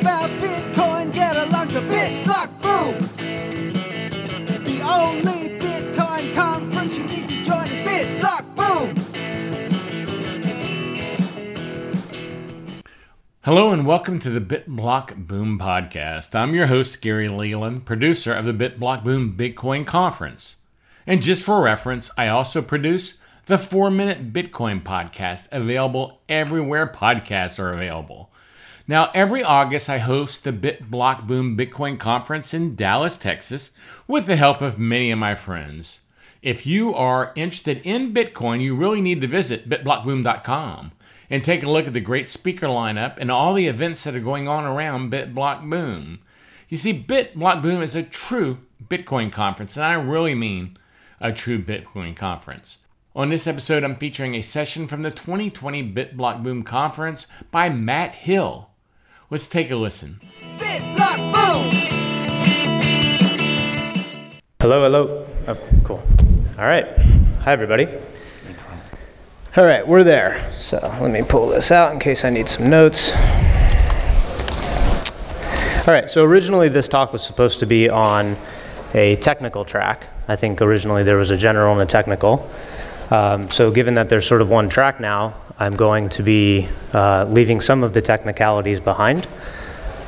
about Bitcoin, get along to BitBlock Boom. The only Bitcoin conference you need to join is BitBlock Boom. Hello and welcome to the BitBlock Boom podcast. I'm your host, Gary Leland, producer of the BitBlock Boom Bitcoin Conference. And just for reference, I also produce the 4 Minute Bitcoin podcast, available everywhere podcasts are available. Now, every August, I host the BitBlock Boom Bitcoin Conference in Dallas, Texas, with the help of many of my friends. If you are interested in Bitcoin, you really need to visit bitblockboom.com and take a look at the great speaker lineup and all the events that are going on around BitBlock Boom. You see, BitBlock Boom is a true Bitcoin conference, and I really mean a true Bitcoin conference. On this episode, I'm featuring a session from the 2020 BitBlock Boom conference by Matt Hill. Let's take a listen. BitBlock Boom. Hello, hello. Oh, cool. All right. Hi, everybody. All right, we're there. So let me pull this out in case I need some notes. All right, so originally this talk was supposed to be on a technical track. I think originally there was a general and a technical. Um, so given that there's sort of one track now, I'm going to be uh, leaving some of the technicalities behind.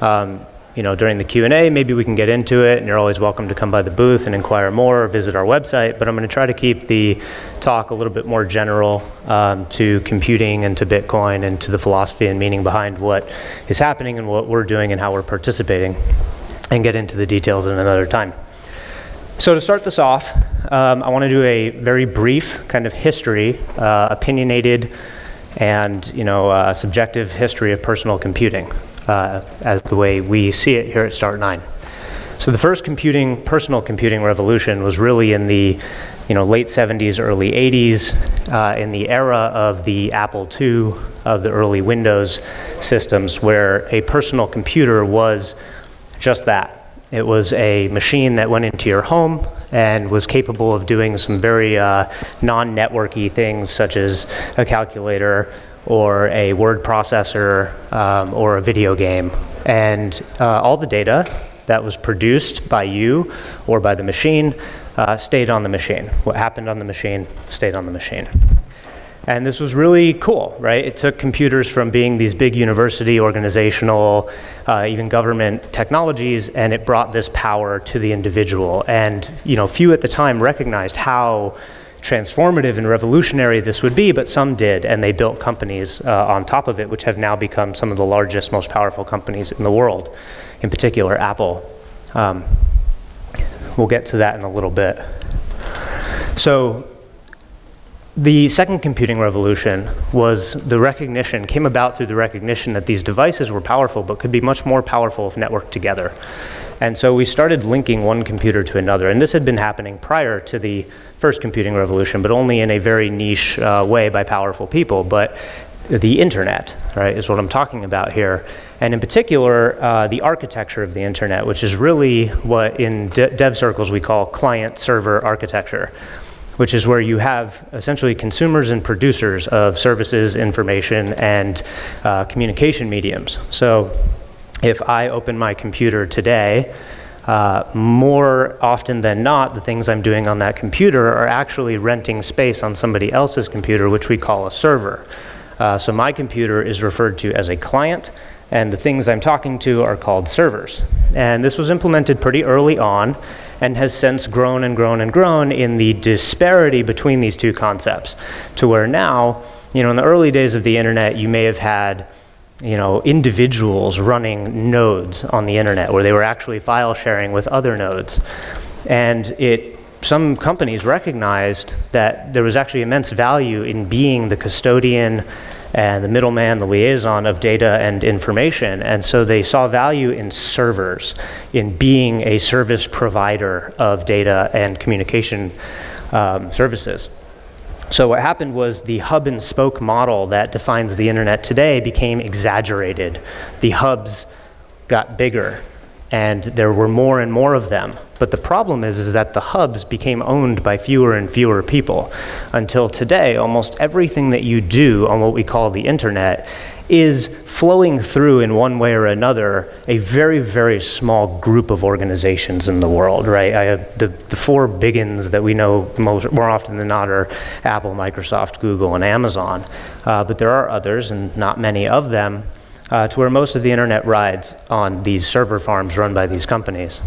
Um, you know, during the Q&A, maybe we can get into it, and you're always welcome to come by the booth and inquire more or visit our website, but I'm going to try to keep the talk a little bit more general um, to computing and to Bitcoin and to the philosophy and meaning behind what is happening and what we're doing and how we're participating, and get into the details in another time. So to start this off, um, I want to do a very brief kind of history, uh, opinionated, and you know, uh, subjective history of personal computing uh, as the way we see it here at Start9. So the first computing, personal computing revolution was really in the you know, late 70s, early 80s, uh, in the era of the Apple II, of the early Windows systems, where a personal computer was just that. It was a machine that went into your home and was capable of doing some very uh, non networky things, such as a calculator or a word processor um, or a video game. And uh, all the data that was produced by you or by the machine uh, stayed on the machine. What happened on the machine stayed on the machine. And this was really cool, right? It took computers from being these big university, organizational, uh, even government technologies, and it brought this power to the individual. And you know, few at the time recognized how transformative and revolutionary this would be, but some did, and they built companies uh, on top of it, which have now become some of the largest, most powerful companies in the world. In particular, Apple. Um, we'll get to that in a little bit. So the second computing revolution was the recognition, came about through the recognition that these devices were powerful, but could be much more powerful if networked together. And so we started linking one computer to another. And this had been happening prior to the first computing revolution, but only in a very niche uh, way by powerful people. But the internet, right, is what I'm talking about here. And in particular, uh, the architecture of the internet, which is really what in de- dev circles we call client server architecture which is where you have essentially consumers and producers of services, information, and uh, communication mediums. So if I open my computer today, uh, more often than not, the things I'm doing on that computer are actually renting space on somebody else's computer, which we call a server. Uh, so my computer is referred to as a client, and the things I'm talking to are called servers. And this was implemented pretty early on and has since grown and grown and grown in the disparity between these two concepts to where now, you know, in the early days of the internet, you may have had you know, individuals running nodes on the internet where they were actually file sharing with other nodes. And it, some companies recognized that there was actually immense value in being the custodian and the middleman, the liaison of data and information. And so they saw value in servers, in being a service provider of data and communication um, services. So what happened was the hub and spoke model that defines the internet today became exaggerated. The hubs got bigger and there were more and more of them. But the problem is, is that the hubs became owned by fewer and fewer people. Until today, almost everything that you do on what we call the internet is flowing through in one way or another a very, very small group of organizations in the world, right? I the, the four big ones that we know most, more often than not are Apple, Microsoft, Google, and Amazon. Uh, but there are others, and not many of them, uh, to where most of the internet rides on these server farms run by these companies.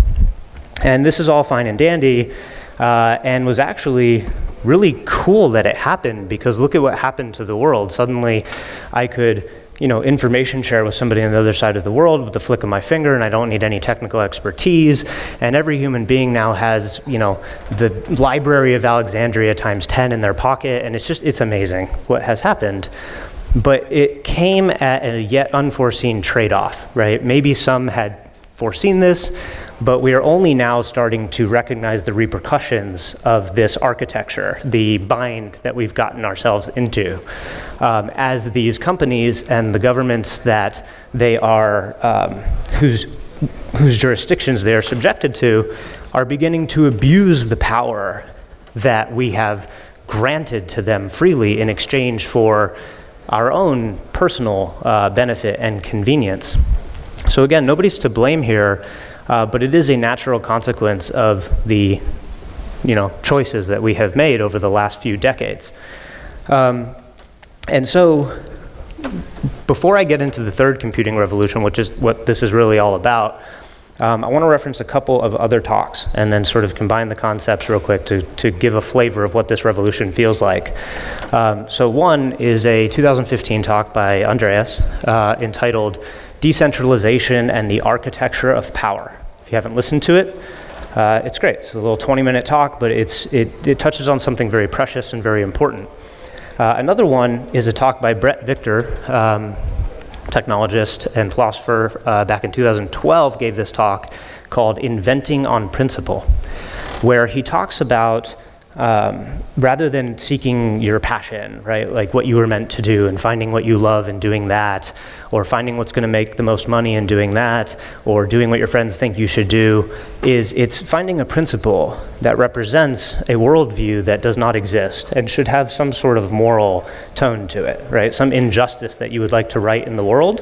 And this is all fine and dandy, uh, and was actually really cool that it happened because look at what happened to the world. Suddenly, I could you know, information share with somebody on the other side of the world with the flick of my finger, and I don't need any technical expertise. And every human being now has, you know, the Library of Alexandria times 10 in their pocket, and it's just, it's amazing what has happened. But it came at a yet unforeseen trade off, right? Maybe some had foreseen this, but we are only now starting to recognize the repercussions of this architecture, the bind that we've gotten ourselves into, um, as these companies and the governments that they are, um, whose, whose jurisdictions they are subjected to, are beginning to abuse the power that we have granted to them freely in exchange for our own personal uh, benefit and convenience. So, again, nobody's to blame here uh, but it is a natural consequence of the you know, choices that we have made over the last few decades. Um, and so, before I get into the third computing revolution, which is what this is really all about, um, I want to reference a couple of other talks and then sort of combine the concepts real quick to, to give a flavor of what this revolution feels like. Um, so, one is a 2015 talk by Andreas uh, entitled Decentralization and the Architecture of Power. If you haven't listened to it, uh, it's great. It's a little 20 minute talk, but it's, it, it touches on something very precious and very important. Uh, another one is a talk by Bret Victor, um, technologist and philosopher, uh, back in 2012, gave this talk called Inventing on Principle, where he talks about um, rather than seeking your passion, right, like what you were meant to do and finding what you love and doing that, or finding what's going to make the most money and doing that, or doing what your friends think you should do, is it's finding a principle that represents a worldview that does not exist and should have some sort of moral tone to it, right? Some injustice that you would like to right in the world,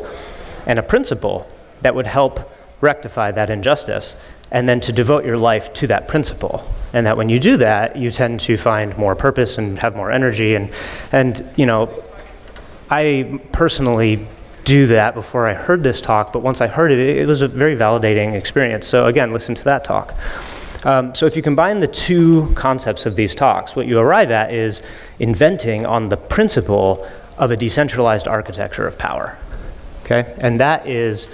and a principle that would help rectify that injustice and then to devote your life to that principle. And that when you do that, you tend to find more purpose and have more energy. And, and you know, I personally do that before I heard this talk, but once I heard it, it was a very validating experience. So again, listen to that talk. Um, so if you combine the two concepts of these talks, what you arrive at is inventing on the principle of a decentralized architecture of power. Okay? And that is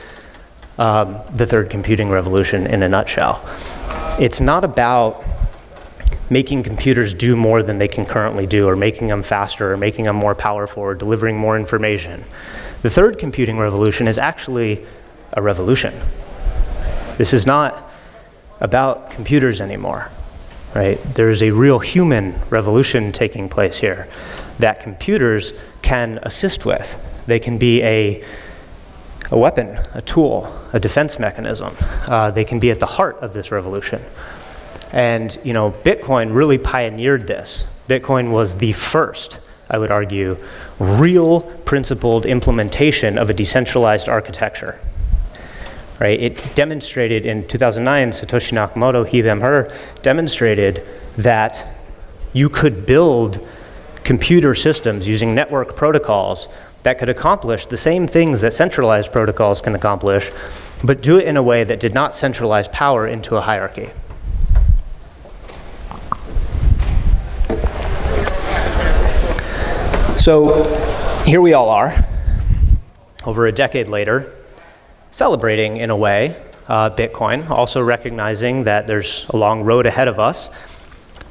um, the third computing revolution in a nutshell. It's not about making computers do more than they can currently do, or making them faster, or making them more powerful, or delivering more information. The third computing revolution is actually a revolution. This is not about computers anymore, right? There's a real human revolution taking place here that computers can assist with. They can be a a weapon, a tool, a defense mechanism. Uh, they can be at the heart of this revolution. And you know, Bitcoin really pioneered this. Bitcoin was the first, I would argue, real principled implementation of a decentralized architecture. Right? It demonstrated in 2009, Satoshi Nakamoto, he, them, her, demonstrated that you could build computer systems using network protocols that could accomplish the same things that centralized protocols can accomplish, but do it in a way that did not centralize power into a hierarchy. So here we all are, over a decade later, celebrating in a way uh, Bitcoin, also recognizing that there's a long road ahead of us.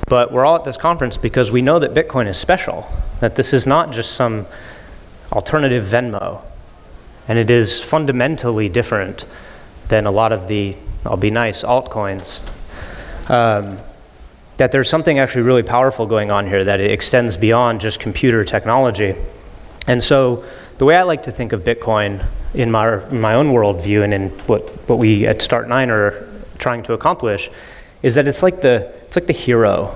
But we're all at this conference because we know that Bitcoin is special, that this is not just some alternative Venmo. And it is fundamentally different than a lot of the, I'll be nice, altcoins. Um, that there's something actually really powerful going on here, that it extends beyond just computer technology. And so, the way I like to think of Bitcoin in my, in my own worldview and in what, what we at Start9 are trying to accomplish is that it's like, the, it's like the hero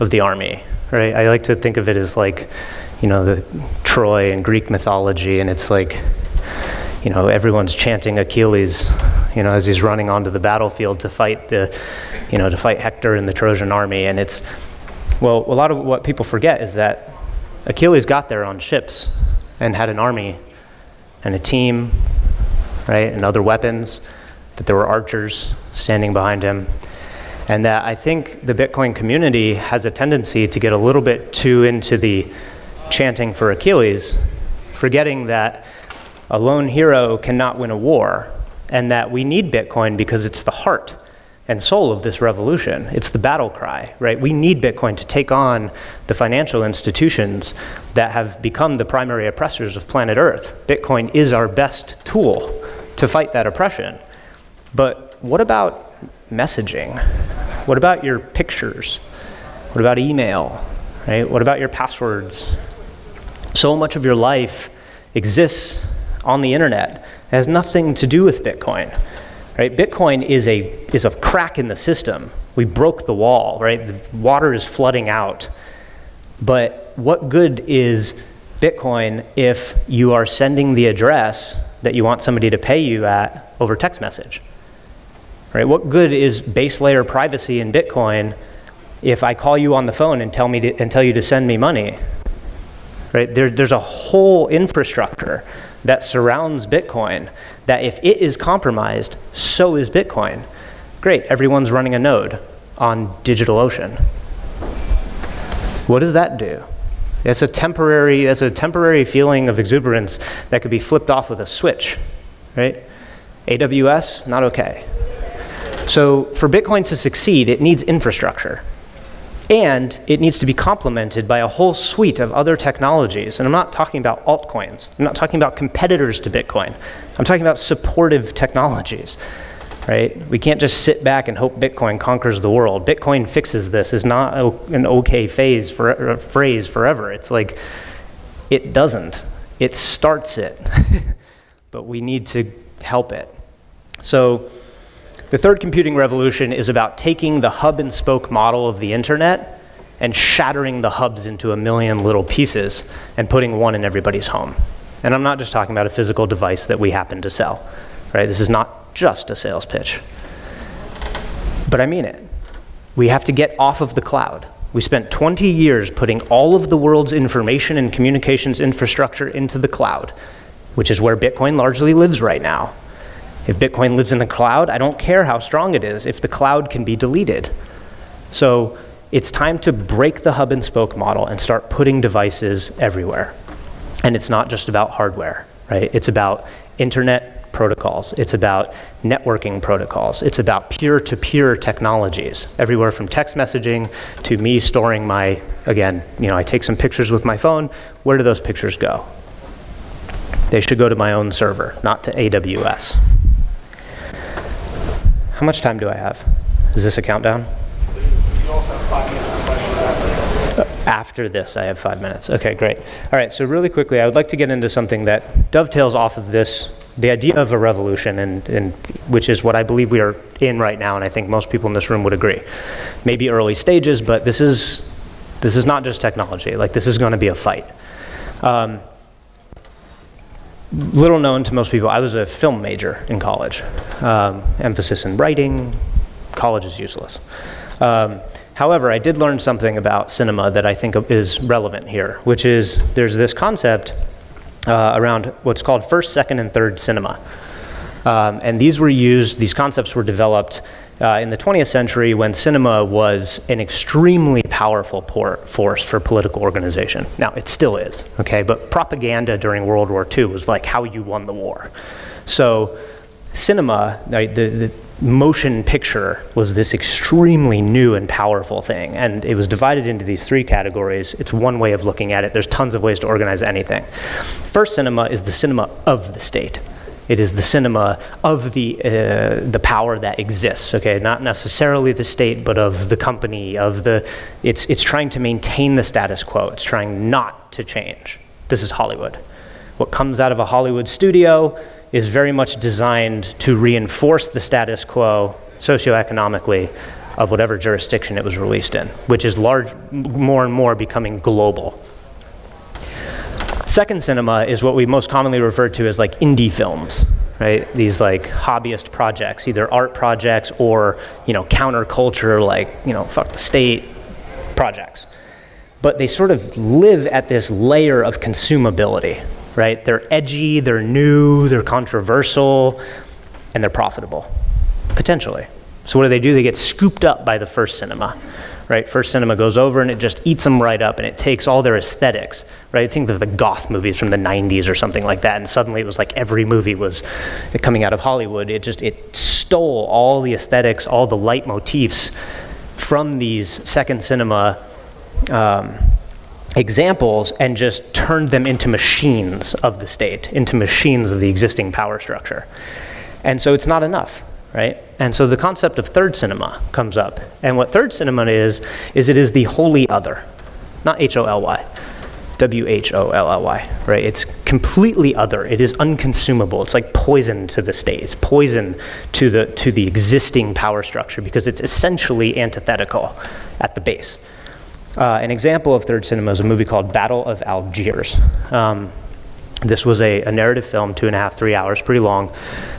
of the army, right? I like to think of it as like, you know, the Troy and Greek mythology, and it's like, you know, everyone's chanting Achilles, you know, as he's running onto the battlefield to fight the, you know, to fight Hector and the Trojan army. And it's, well, a lot of what people forget is that Achilles got there on ships and had an army and a team, right, and other weapons, that there were archers standing behind him. And that I think the Bitcoin community has a tendency to get a little bit too into the chanting for Achilles, forgetting that a lone hero cannot win a war, and that we need Bitcoin because it's the heart and soul of this revolution. It's the battle cry, right? We need Bitcoin to take on the financial institutions that have become the primary oppressors of planet Earth. Bitcoin is our best tool to fight that oppression. But what about messaging? What about your pictures? What about email? Right? What about your passwords? So much of your life exists on the internet. It has nothing to do with Bitcoin. Right? Bitcoin is a, is a crack in the system. We broke the wall, right? The water is flooding out. But what good is Bitcoin if you are sending the address that you want somebody to pay you at over text message? Right? What good is base layer privacy in Bitcoin if I call you on the phone and tell me to, and tell you to send me money? Right? There, there's a whole infrastructure that surrounds Bitcoin that if it is compromised, so is Bitcoin. Great, everyone's running a node on DigitalOcean. What does that do? It's a temporary, it's a temporary feeling of exuberance that could be flipped off with a switch, right? AWS, not okay. So for Bitcoin to succeed, it needs infrastructure. And it needs to be complemented by a whole suite of other technologies. And I'm not talking about altcoins. I'm not talking about competitors to Bitcoin. I'm talking about supportive technologies. Right? We can't just sit back and hope Bitcoin conquers the world. Bitcoin fixes this is not an okay phase for, uh, phrase forever. It's like it doesn't. It starts it. but we need to help it. So the third computing revolution is about taking the hub and spoke model of the internet and shattering the hubs into a million little pieces and putting one in everybody's home. And I'm not just talking about a physical device that we happen to sell, right? This is not just a sales pitch. But I mean it. We have to get off of the cloud. We spent 20 years putting all of the world's information and communications infrastructure into the cloud, which is where Bitcoin largely lives right now. If Bitcoin lives in the cloud, I don't care how strong it is if the cloud can be deleted. So it's time to break the hub and spoke model and start putting devices everywhere. And it's not just about hardware, right? It's about internet protocols. It's about networking protocols. It's about peer-to-peer technologies, everywhere from text messaging to me storing my, again, you know, I take some pictures with my phone. Where do those pictures go? They should go to my own server, not to AWS. How much time do I have? Is this a countdown? After this, I have five minutes. Okay, great. All right, so really quickly, I would like to get into something that dovetails off of this, the idea of a revolution, and, and which is what I believe we are in right now, and I think most people in this room would agree. Maybe early stages, but this is this is not just technology. Like this is going to be a fight. Um, little known to most people, I was a film major in college. Um, emphasis in writing, college is useless. Um, however, I did learn something about cinema that I think is relevant here, which is there's this concept uh, around what's called first, second, and third cinema. Um, and these were used, these concepts were developed uh, in the 20th century when cinema was an extremely powerful por- force for political organization. Now, it still is, okay? But propaganda during World War II was like how you won the war. So, cinema, the, the motion picture was this extremely new and powerful thing. And it was divided into these three categories. It's one way of looking at it. There's tons of ways to organize anything. First cinema is the cinema of the state. It is the cinema of the, uh, the power that exists, okay? Not necessarily the state, but of the company, of the, it's, it's trying to maintain the status quo. It's trying not to change. This is Hollywood. What comes out of a Hollywood studio is very much designed to reinforce the status quo socioeconomically of whatever jurisdiction it was released in, which is large, more and more becoming global. Second cinema is what we most commonly refer to as like indie films, right? These like hobbyist projects, either art projects or, you know, counterculture, like, you know, fuck the state projects. But they sort of live at this layer of consumability, right? They're edgy, they're new, they're controversial, and they're profitable, potentially. So what do they do? They get scooped up by the first cinema, right? First cinema goes over and it just eats them right up and it takes all their aesthetics, right? Think of the goth movies from the 90s or something like that, and suddenly it was like every movie was coming out of Hollywood. It just it stole all the aesthetics, all the leitmotifs from these second cinema um, examples and just turned them into machines of the state, into machines of the existing power structure. And so it's not enough right? And so the concept of third cinema comes up. And what third cinema is, is it is the holy other, not H O L Y. W H O L L Y, right? It's completely other. It is unconsumable. It's like poison to the state. It's poison to the to the existing power structure because it's essentially antithetical at the base. Uh, an example of third cinema is a movie called Battle of Algiers. Um, this was a, a, narrative film, two and a half, three hours, pretty long,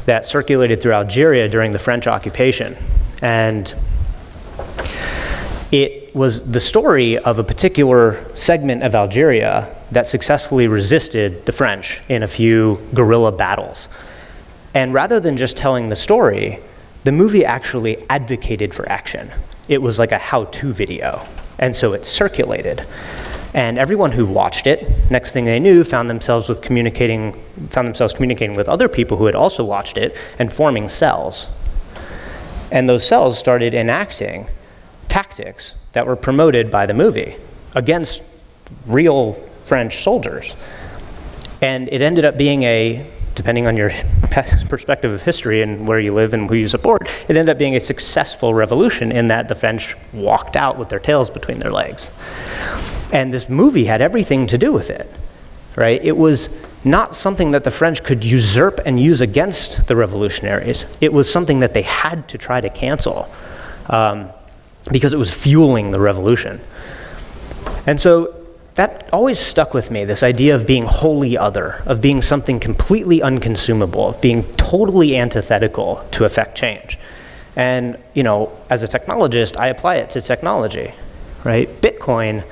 that circulated through Algeria during the French occupation. And it was the story of a particular segment of Algeria that successfully resisted the French in a few guerrilla battles. And rather than just telling the story, the movie actually advocated for action. It was like a how to video. And so it circulated. And everyone who watched it, next thing they knew, found themselves with communicating, found themselves communicating with other people who had also watched it and forming cells. And those cells started enacting tactics that were promoted by the movie against real French soldiers. And it ended up being a, depending on your perspective of history and where you live and who you support, it ended up being a successful revolution in that the French walked out with their tails between their legs. And this movie had everything to do with it, right? It was not something that the French could usurp and use against the revolutionaries. It was something that they had to try to cancel um, because it was fueling the revolution. And so that always stuck with me this idea of being wholly other, of being something completely unconsumable, of being totally antithetical to affect change. And, you know, as a technologist, I apply it to technology, right? Bitcoin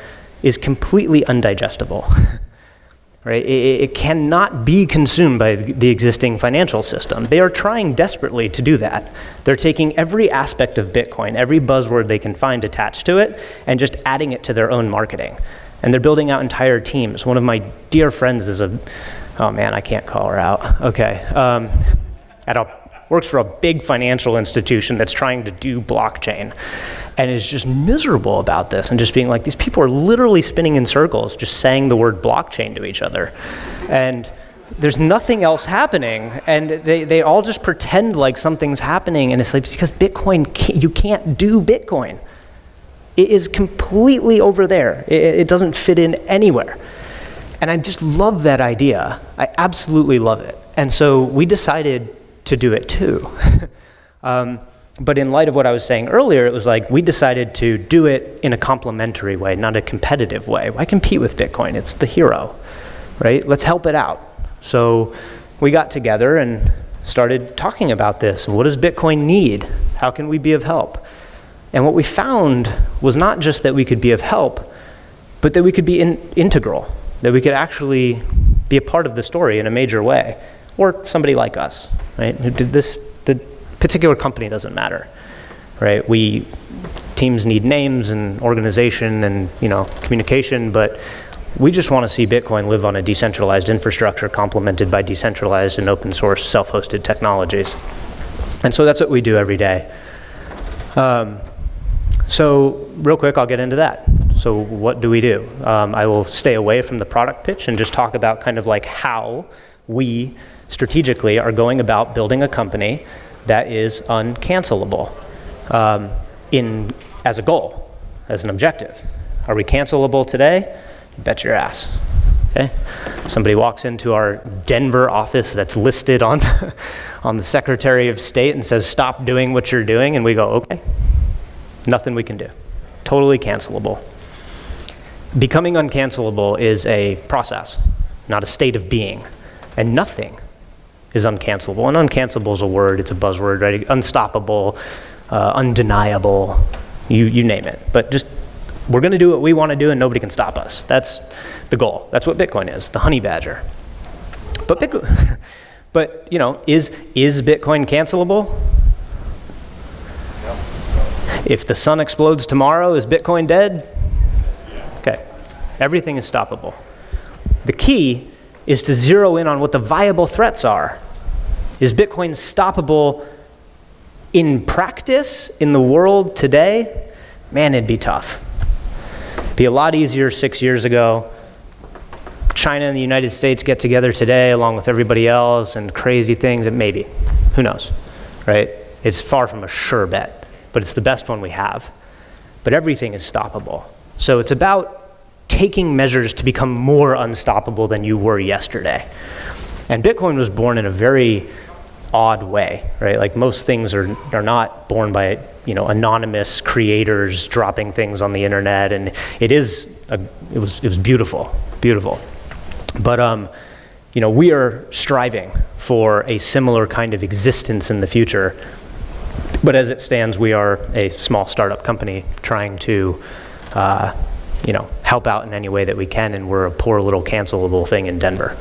is completely undigestible. right? It, it, cannot be consumed by the existing financial system. They are trying desperately to do that. They're taking every aspect of Bitcoin, every buzzword they can find attached to it, and just adding it to their own marketing. And they're building out entire teams. One of my dear friends is a, oh man, I can't call her out. Okay. Um, at a, works for a big financial institution that's trying to do blockchain and is just miserable about this and just being like, these people are literally spinning in circles, just saying the word blockchain to each other. And there's nothing else happening. And they, they all just pretend like something's happening. And it's like, because Bitcoin, you can't do Bitcoin. It is completely over there, it, it doesn't fit in anywhere. And I just love that idea. I absolutely love it. And so we decided to do it too. um, but in light of what I was saying earlier, it was like we decided to do it in a complementary way, not a competitive way. Why compete with Bitcoin? It's the hero, right? Let's help it out. So we got together and started talking about this. What does Bitcoin need? How can we be of help? And what we found was not just that we could be of help, but that we could be in, integral, that we could actually be a part of the story in a major way, or somebody like us, right? Who did this the particular company doesn't matter, right? We teams need names and organization and you know communication, but we just want to see Bitcoin live on a decentralized infrastructure complemented by decentralized and open source self-hosted technologies. And so that's what we do every day. Um, so real quick, I'll get into that. So what do we do? Um, I will stay away from the product pitch and just talk about kind of like how we strategically are going about building a company that is uncancelable um, in, as a goal, as an objective. Are we cancelable today? Bet your ass. Okay? Somebody walks into our Denver office that's listed on, on the Secretary of State and says, Stop doing what you're doing, and we go, Okay. Nothing we can do. Totally cancelable. Becoming uncancelable is a process, not a state of being. And nothing is uncancelable. And uncancelable is a word, it's a buzzword, right? Unstoppable, uh, undeniable, you, you name it. But just, we're going to do what we want to do and nobody can stop us. That's the goal. That's what Bitcoin is, the honey badger. But Bitcoin, but you know, is, is Bitcoin cancelable? If the sun explodes tomorrow, is Bitcoin dead? Okay. Everything is stoppable. The key is to zero in on what the viable threats are. Is Bitcoin stoppable in practice in the world today? Man, it'd be tough. It'd be a lot easier six years ago. China and the United States get together today along with everybody else and crazy things, and maybe. Who knows? Right? It's far from a sure bet but it's the best one we have. But everything is stoppable. So it's about taking measures to become more unstoppable than you were yesterday. And Bitcoin was born in a very odd way, right? Like most things are, are not born by you know anonymous creators dropping things on the internet, and it is a, it was it was beautiful, beautiful. But um, you know we are striving for a similar kind of existence in the future but as it stands, we are a small startup company trying to, uh, you know, help out in any way that we can, and we're a poor little cancelable thing in Denver.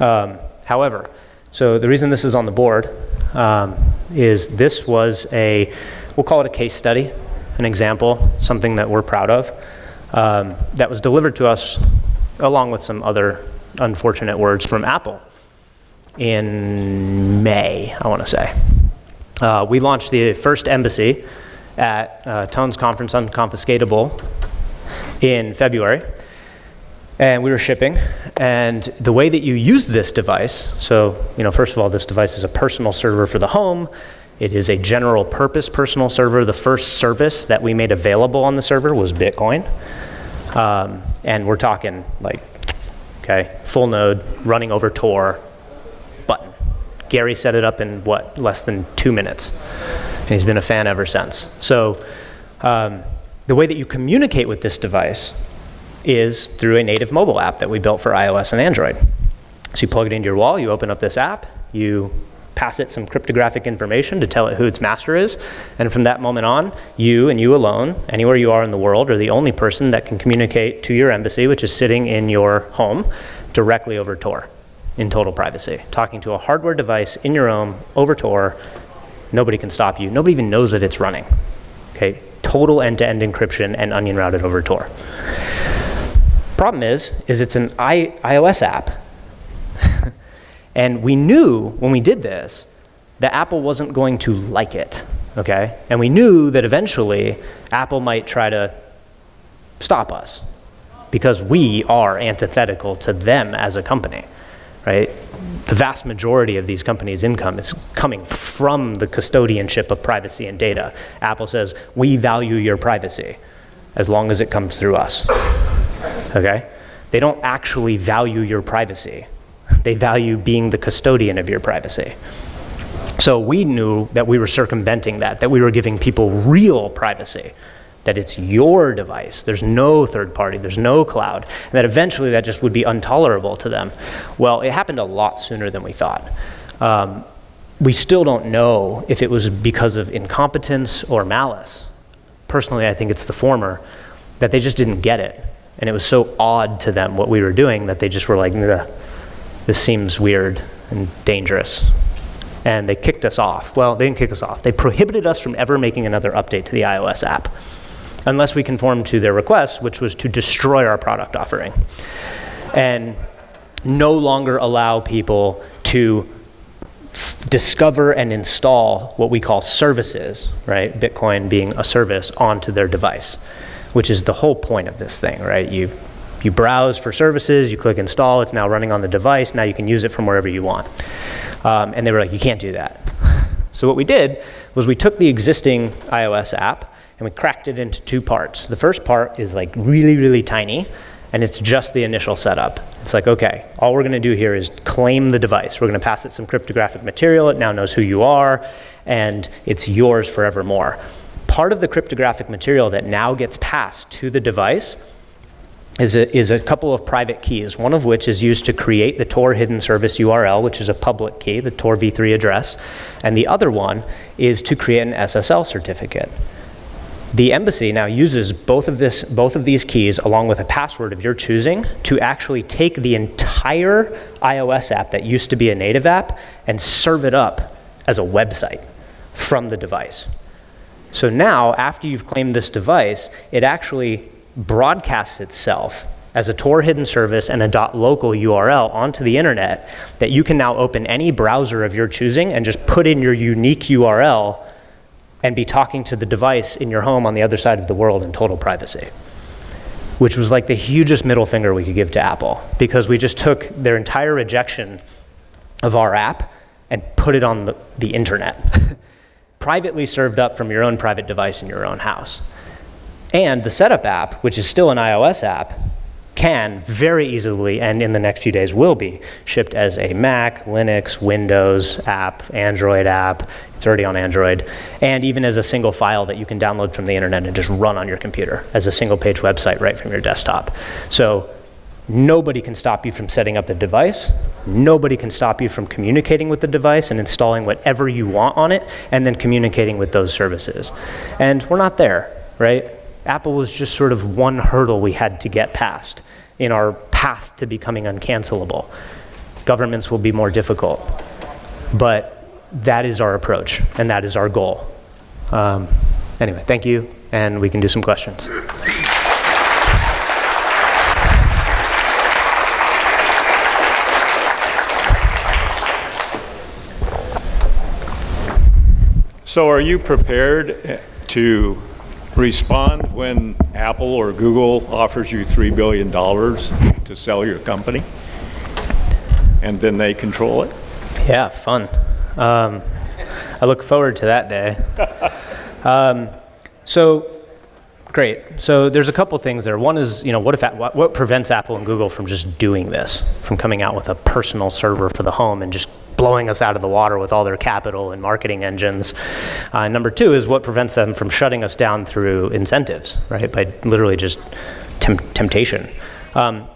Um, however, so the reason this is on the board um, is this was a, we'll call it a case study, an example, something that we're proud of, um, that was delivered to us along with some other unfortunate words from Apple in May, I want to say. Uh, we launched the first embassy at uh, Tone's conference, Unconfiscatable, in February. And we were shipping. And the way that you use this device so, you know, first of all, this device is a personal server for the home. It is a general purpose personal server. The first service that we made available on the server was Bitcoin. Um, and we're talking like, okay, full node, running over Tor, Gary set it up in what, less than two minutes. And he's been a fan ever since. So um, the way that you communicate with this device is through a native mobile app that we built for iOS and Android. So you plug it into your wall, you open up this app, you pass it some cryptographic information to tell it who its master is, and from that moment on, you and you alone, anywhere you are in the world, are the only person that can communicate to your embassy, which is sitting in your home, directly over Tor in total privacy. Talking to a hardware device in your home over Tor, nobody can stop you. Nobody even knows that it's running. Okay, total end-to-end encryption and onion routed over Tor. Problem is, is it's an I- iOS app. and we knew when we did this that Apple wasn't going to like it, okay? And we knew that eventually Apple might try to stop us because we are antithetical to them as a company right? The vast majority of these companies' income is coming from the custodianship of privacy and data. Apple says, we value your privacy as long as it comes through us. Okay? They don't actually value your privacy. They value being the custodian of your privacy. So we knew that we were circumventing that, that we were giving people real privacy that it's your device. There's no third party, there's no cloud, and that eventually that just would be intolerable to them. Well, it happened a lot sooner than we thought. Um, we still don't know if it was because of incompetence or malice. Personally, I think it's the former, that they just didn't get it. And it was so odd to them what we were doing that they just were like, this seems weird and dangerous. And they kicked us off. Well, they didn't kick us off. They prohibited us from ever making another update to the iOS app unless we conformed to their request, which was to destroy our product offering and no longer allow people to f- discover and install what we call services, right? Bitcoin being a service onto their device, which is the whole point of this thing, right? You you browse for services, you click install, it's now running on the device, now you can use it from wherever you want. Um, and they were like, you can't do that. So what we did was we took the existing iOS app and we cracked it into two parts. The first part is like really, really tiny, and it's just the initial setup. It's like, okay, all we're to do here is claim the device. We're to pass it some cryptographic material. It now knows who you are, and it's yours forevermore. part of the cryptographic material that now gets passed to the device is a, is a couple of private keys, one of which is used to create the Tor hidden service URL, which is a public key, the Tor v3 address, and the other one is to create an SSL certificate. The embassy now uses both of, this, both of these keys along with a password of your choosing to actually take the entire iOS app that used to be a native app and serve it up as a website from the device. So now, after you've claimed this device, it actually broadcasts itself as a Tor hidden service and a .local URL onto the internet that you can now open any browser of your choosing and just put in your unique URL and be talking to the device in your home on the other side of the world in total privacy. Which was like the hugest middle finger we could give to Apple because we just took their entire rejection of our app and put it on the, the internet, privately served up from your own private device in your own house. And the setup app, which is still an iOS app, can very easily, and in the next few days will be, shipped as a Mac, Linux, Windows app, Android app. It's already on Android. And even as a single file that you can download from the internet and just run on your computer as a single page website right from your desktop. So nobody can stop you from setting up the device. Nobody can stop you from communicating with the device and installing whatever you want on it and then communicating with those services. And we're not there, right? Apple was just sort of one hurdle we had to get past in our path to becoming uncancelable. Governments will be more difficult, but that is our approach and that is our goal. Um, anyway, thank you, and we can do some questions. So, are you prepared to respond when Apple or Google offers you $3 billion to sell your company and then they control it? Yeah, fun. Um, I look forward to that day. Um, so, great. So there's a couple things there. One is, you know, what if what, what prevents Apple and Google from just doing this, from coming out with a personal server for the home and just blowing us out of the water with all their capital and marketing engines. Uh, number two is what prevents them from shutting us down through incentives, right? By literally just temptation. Um,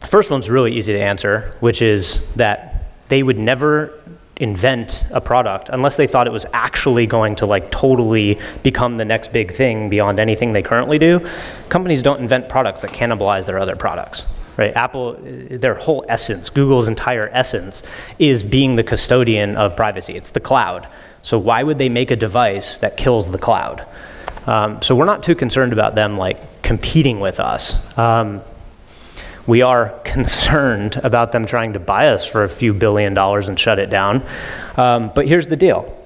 the first one's really easy to answer, which is that they would never invent a product unless they thought it was actually going to like totally become the next big thing beyond anything they currently do. Companies don't invent products that cannibalize their other products right? Apple, their whole essence, Google's entire essence, is being the custodian of privacy. It's the cloud. So why would they make a device that kills the cloud? Um, so we're not too concerned about them like competing with us. Um, we are concerned about them trying to buy us for a few billion dollars and shut it down. Um, but here's the deal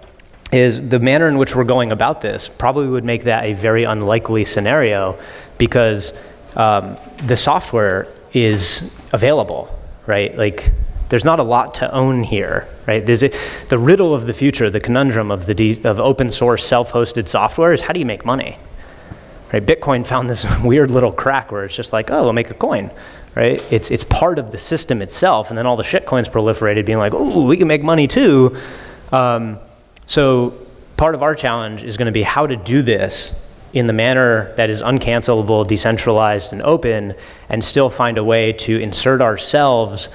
is the manner in which we're going about this probably would make that a very unlikely scenario because um, the software is available, right? Like, there's not a lot to own here, right? A, the riddle of the future, the conundrum of, the de, of open source self-hosted software is how do you make money? Right? Bitcoin found this weird little crack where it's just like, oh, we'll make a coin, right? It's, it's part of the system itself, and then all the shitcoins proliferated, being like, oh, we can make money too. Um, so part of our challenge is going to be how to do this in the manner that is uncancelable, decentralized, and open, and still find a way to insert ourselves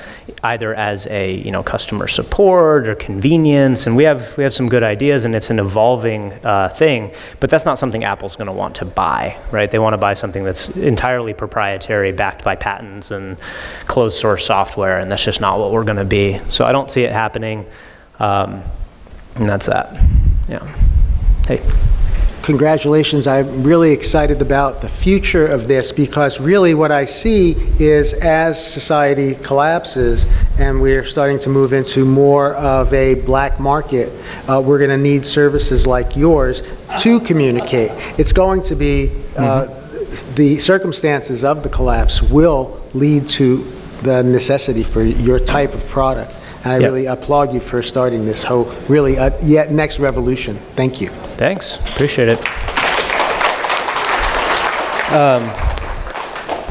either as a you know customer support or convenience. And we have we have some good ideas, and it's an evolving uh, thing. But that's not something Apple's going to want to buy, right? They want to buy something that's entirely proprietary, backed by patents and closed source software, and that's just not what we're going to be. So I don't see it happening, um, and that's that. Yeah. Hey congratulations. I'm really excited about the future of this because really what I see is as society collapses and we're starting to move into more of a black market, uh, we're going to need services like yours to communicate. It's going to be, uh, mm-hmm. the circumstances of the collapse will lead to the necessity for your type of product. And I yep. really applaud you for starting this whole really uh, yet next revolution. Thank you. Thanks. Appreciate it. Um,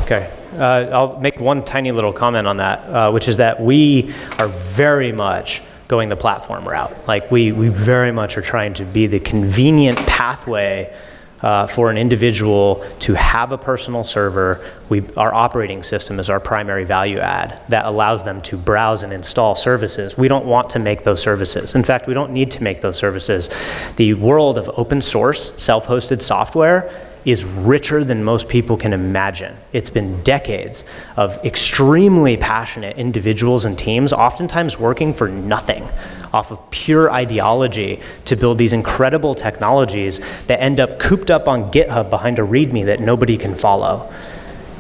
okay. Uh, I'll make one tiny little comment on that, uh, which is that we are very much going the platform route. Like we, we very much are trying to be the convenient pathway uh, for an individual to have a personal server. We, our operating system is our primary value add that allows them to browse and install services. We don't want to make those services. In fact, we don't need to make those services. The world of open source, self hosted software is richer than most people can imagine. It's been decades of extremely passionate individuals and teams, oftentimes working for nothing, off of pure ideology to build these incredible technologies that end up cooped up on GitHub behind a README that nobody can follow.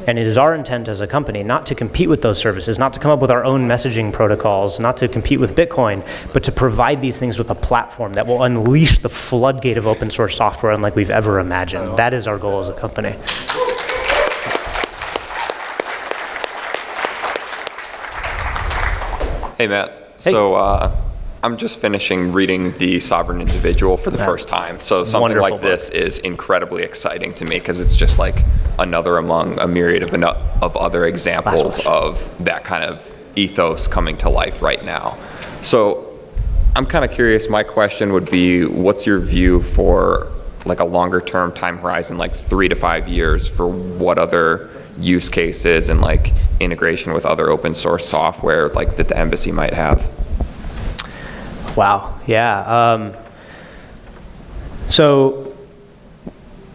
And it is our intent as a company not to compete with those services, not to come up with our own messaging protocols, not to compete with Bitcoin, but to provide these things with a platform that will unleash the floodgate of open source software unlike we've ever imagined. That is our goal as a company. Hey, Matt. Hey. So, uh, I'm just finishing reading The Sovereign Individual for the yeah. first time. So something Wonderful like this is incredibly exciting to me because it's just like another among a myriad of, of other examples of that kind of ethos coming to life right now. So I'm kind of curious. My question would be what's your view for like a longer term time horizon, like three to five years, for what other use cases and like integration with other open source software like that the embassy might have? Wow, yeah. Um, so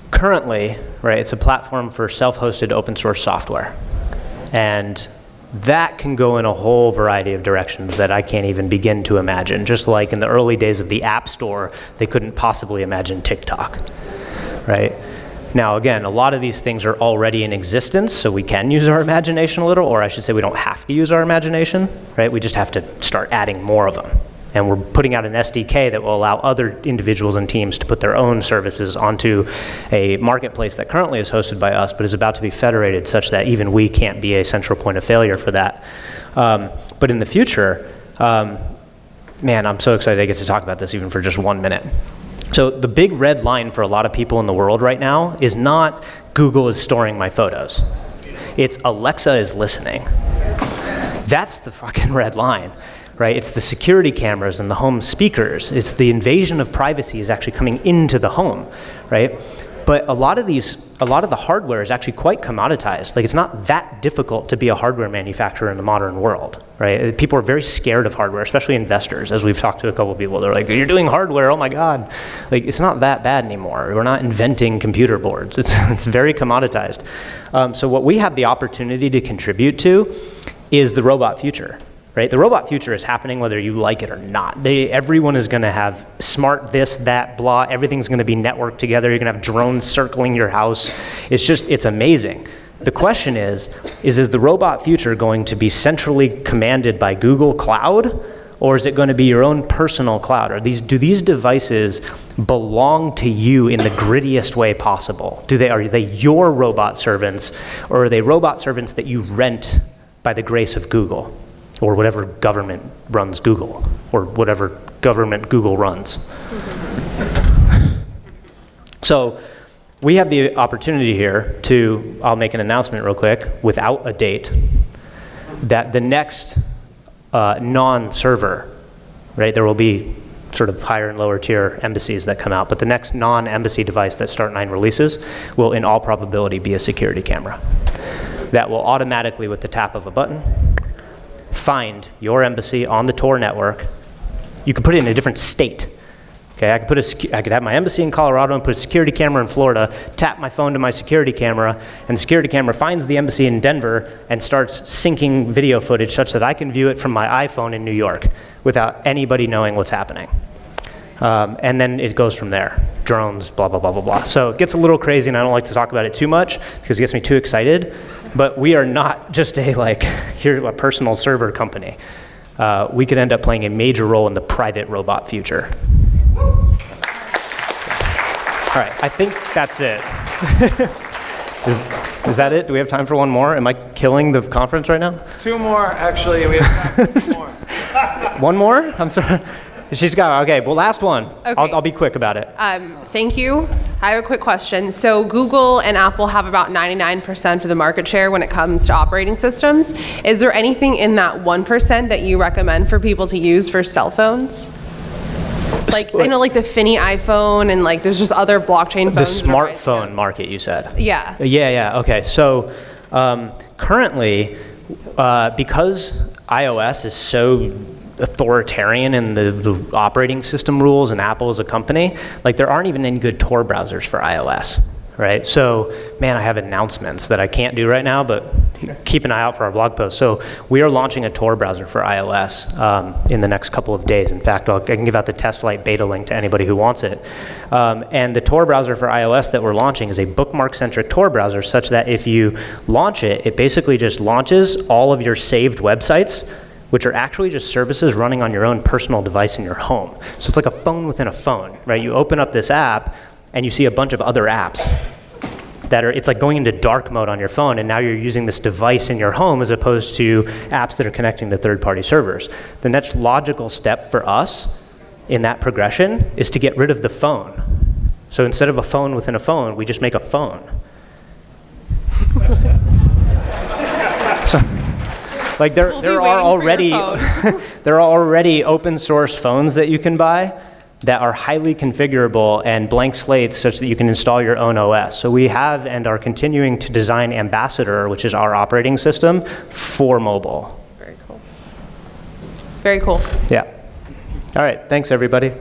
currently, right, it's a platform for self-hosted open source software. And that can go in a whole variety of directions that I can't even begin to imagine. Just like in the early days of the App Store, they couldn't possibly imagine TikTok, right? Now, again, a lot of these things are already in existence, so we can use our imagination a little, or I should say we don't have to use our imagination, right? We just have to start adding more of them and we're putting out an SDK that will allow other individuals and teams to put their own services onto a marketplace that currently is hosted by us, but is about to be federated such that even we can't be a central point of failure for that. Um, but in the future, um, man, I'm so excited I get to talk about this even for just one minute. So the big red line for a lot of people in the world right now is not Google is storing my photos. It's Alexa is listening. That's the fucking red line right? It's the security cameras and the home speakers. It's the invasion of privacy is actually coming into the home, right? But a lot of these, a lot of the hardware is actually quite commoditized. Like it's not that difficult to be a hardware manufacturer in the modern world, right? People are very scared of hardware, especially investors. As we've talked to a couple of people, they're like, "You're doing hardware? Oh my god!" Like it's not that bad anymore. We're not inventing computer boards. It's it's very commoditized. Um, so what we have the opportunity to contribute to is the robot future right? The robot future is happening whether you like it or not. They, everyone is going to have smart this, that, blah. Everything's going to be networked together. You're going to have drones circling your house. It's just, it's amazing. The question is, is, is the robot future going to be centrally commanded by Google Cloud? Or is it going to be your own personal cloud? Are these, do these devices belong to you in the grittiest way possible? Do they, are they your robot servants, or are they robot servants that you rent by the grace of Google? Or whatever government runs Google, or whatever government Google runs. so we have the opportunity here to, I'll make an announcement real quick, without a date, that the next uh, non-server, right, there will be sort of higher and lower tier embassies that come out, but the next non-embassy device that Start9 releases will in all probability be a security camera. That will automatically, with the tap of a button, find your embassy on the Tor network. You could put it in a different state. Okay, I could, put a, I could have my embassy in Colorado and put a security camera in Florida, tap my phone to my security camera, and the security camera finds the embassy in Denver and starts syncing video footage such that I can view it from my iPhone in New York without anybody knowing what's happening. Um, and then it goes from there. Drones, blah, blah, blah, blah, blah. So it gets a little crazy, and I don't like to talk about it too much because it gets me too excited. But we are not just a like, here a personal server company. Uh, we could end up playing a major role in the private robot future. All right, I think that's it. is, is that it? Do we have time for one more? Am I killing the conference right now? Two more, actually. We have time for more. one more? I'm sorry. She's got, okay, well, last one. Okay. I'll, I'll be quick about it. Um, thank you. I have a quick question. So, Google and Apple have about 99% of the market share when it comes to operating systems. Is there anything in that 1% that you recommend for people to use for cell phones? Like I know, like the Finney iPhone, and like there's just other blockchain The phones. that are smartphone market, you said? Yeah. Yeah, yeah, okay. So um, currently, uh, because iOS is so authoritarian in the, the operating system rules and Apple as a company, like there aren't even any good Tor browsers for iOS, right? So, man, I have announcements that I can't do right now, but keep an eye out for our blog post. So we are launching a Tor browser for iOS um, in the next couple of days. In fact, I'll, I can give out the test flight beta link to anybody who wants it. Um, and the Tor browser for iOS that we're launching is a bookmark-centric Tor browser, such that if you launch it, it basically just launches all of your saved websites which are actually just services running on your own personal device in your home. So it's like a phone within a phone, right? You open up this app and you see a bunch of other apps that are it's like going into dark mode on your phone and now you're using this device in your home as opposed to apps that are connecting to third-party servers. The next logical step for us in that progression is to get rid of the phone. So instead of a phone within a phone, we just make a phone. like there, We'll there are already there are already open source phones that you can buy that are highly configurable and blank slates such that you can install your own OS. So we have and are continuing to design Ambassador, which is our operating system, for mobile. Very cool. Very cool. Yeah. All right. Thanks, everybody.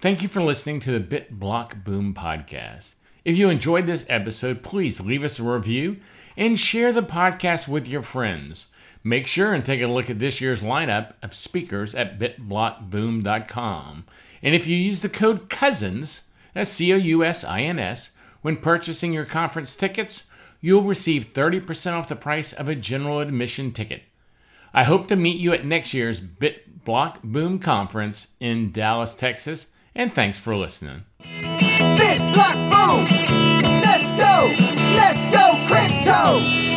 Thank you for listening to the BitBlock Boom podcast. If you enjoyed this episode, please leave us a review and share the podcast with your friends. Make sure and take a look at this year's lineup of speakers at bitblockboom.com. And if you use the code COUSINS, that's C O U S I N S, when purchasing your conference tickets, you'll receive 30% off the price of a general admission ticket. I hope to meet you at next year's BitBlock Boom Conference in Dallas, Texas, and thanks for listening. Bit block boom! Let's go! Let's go crypto!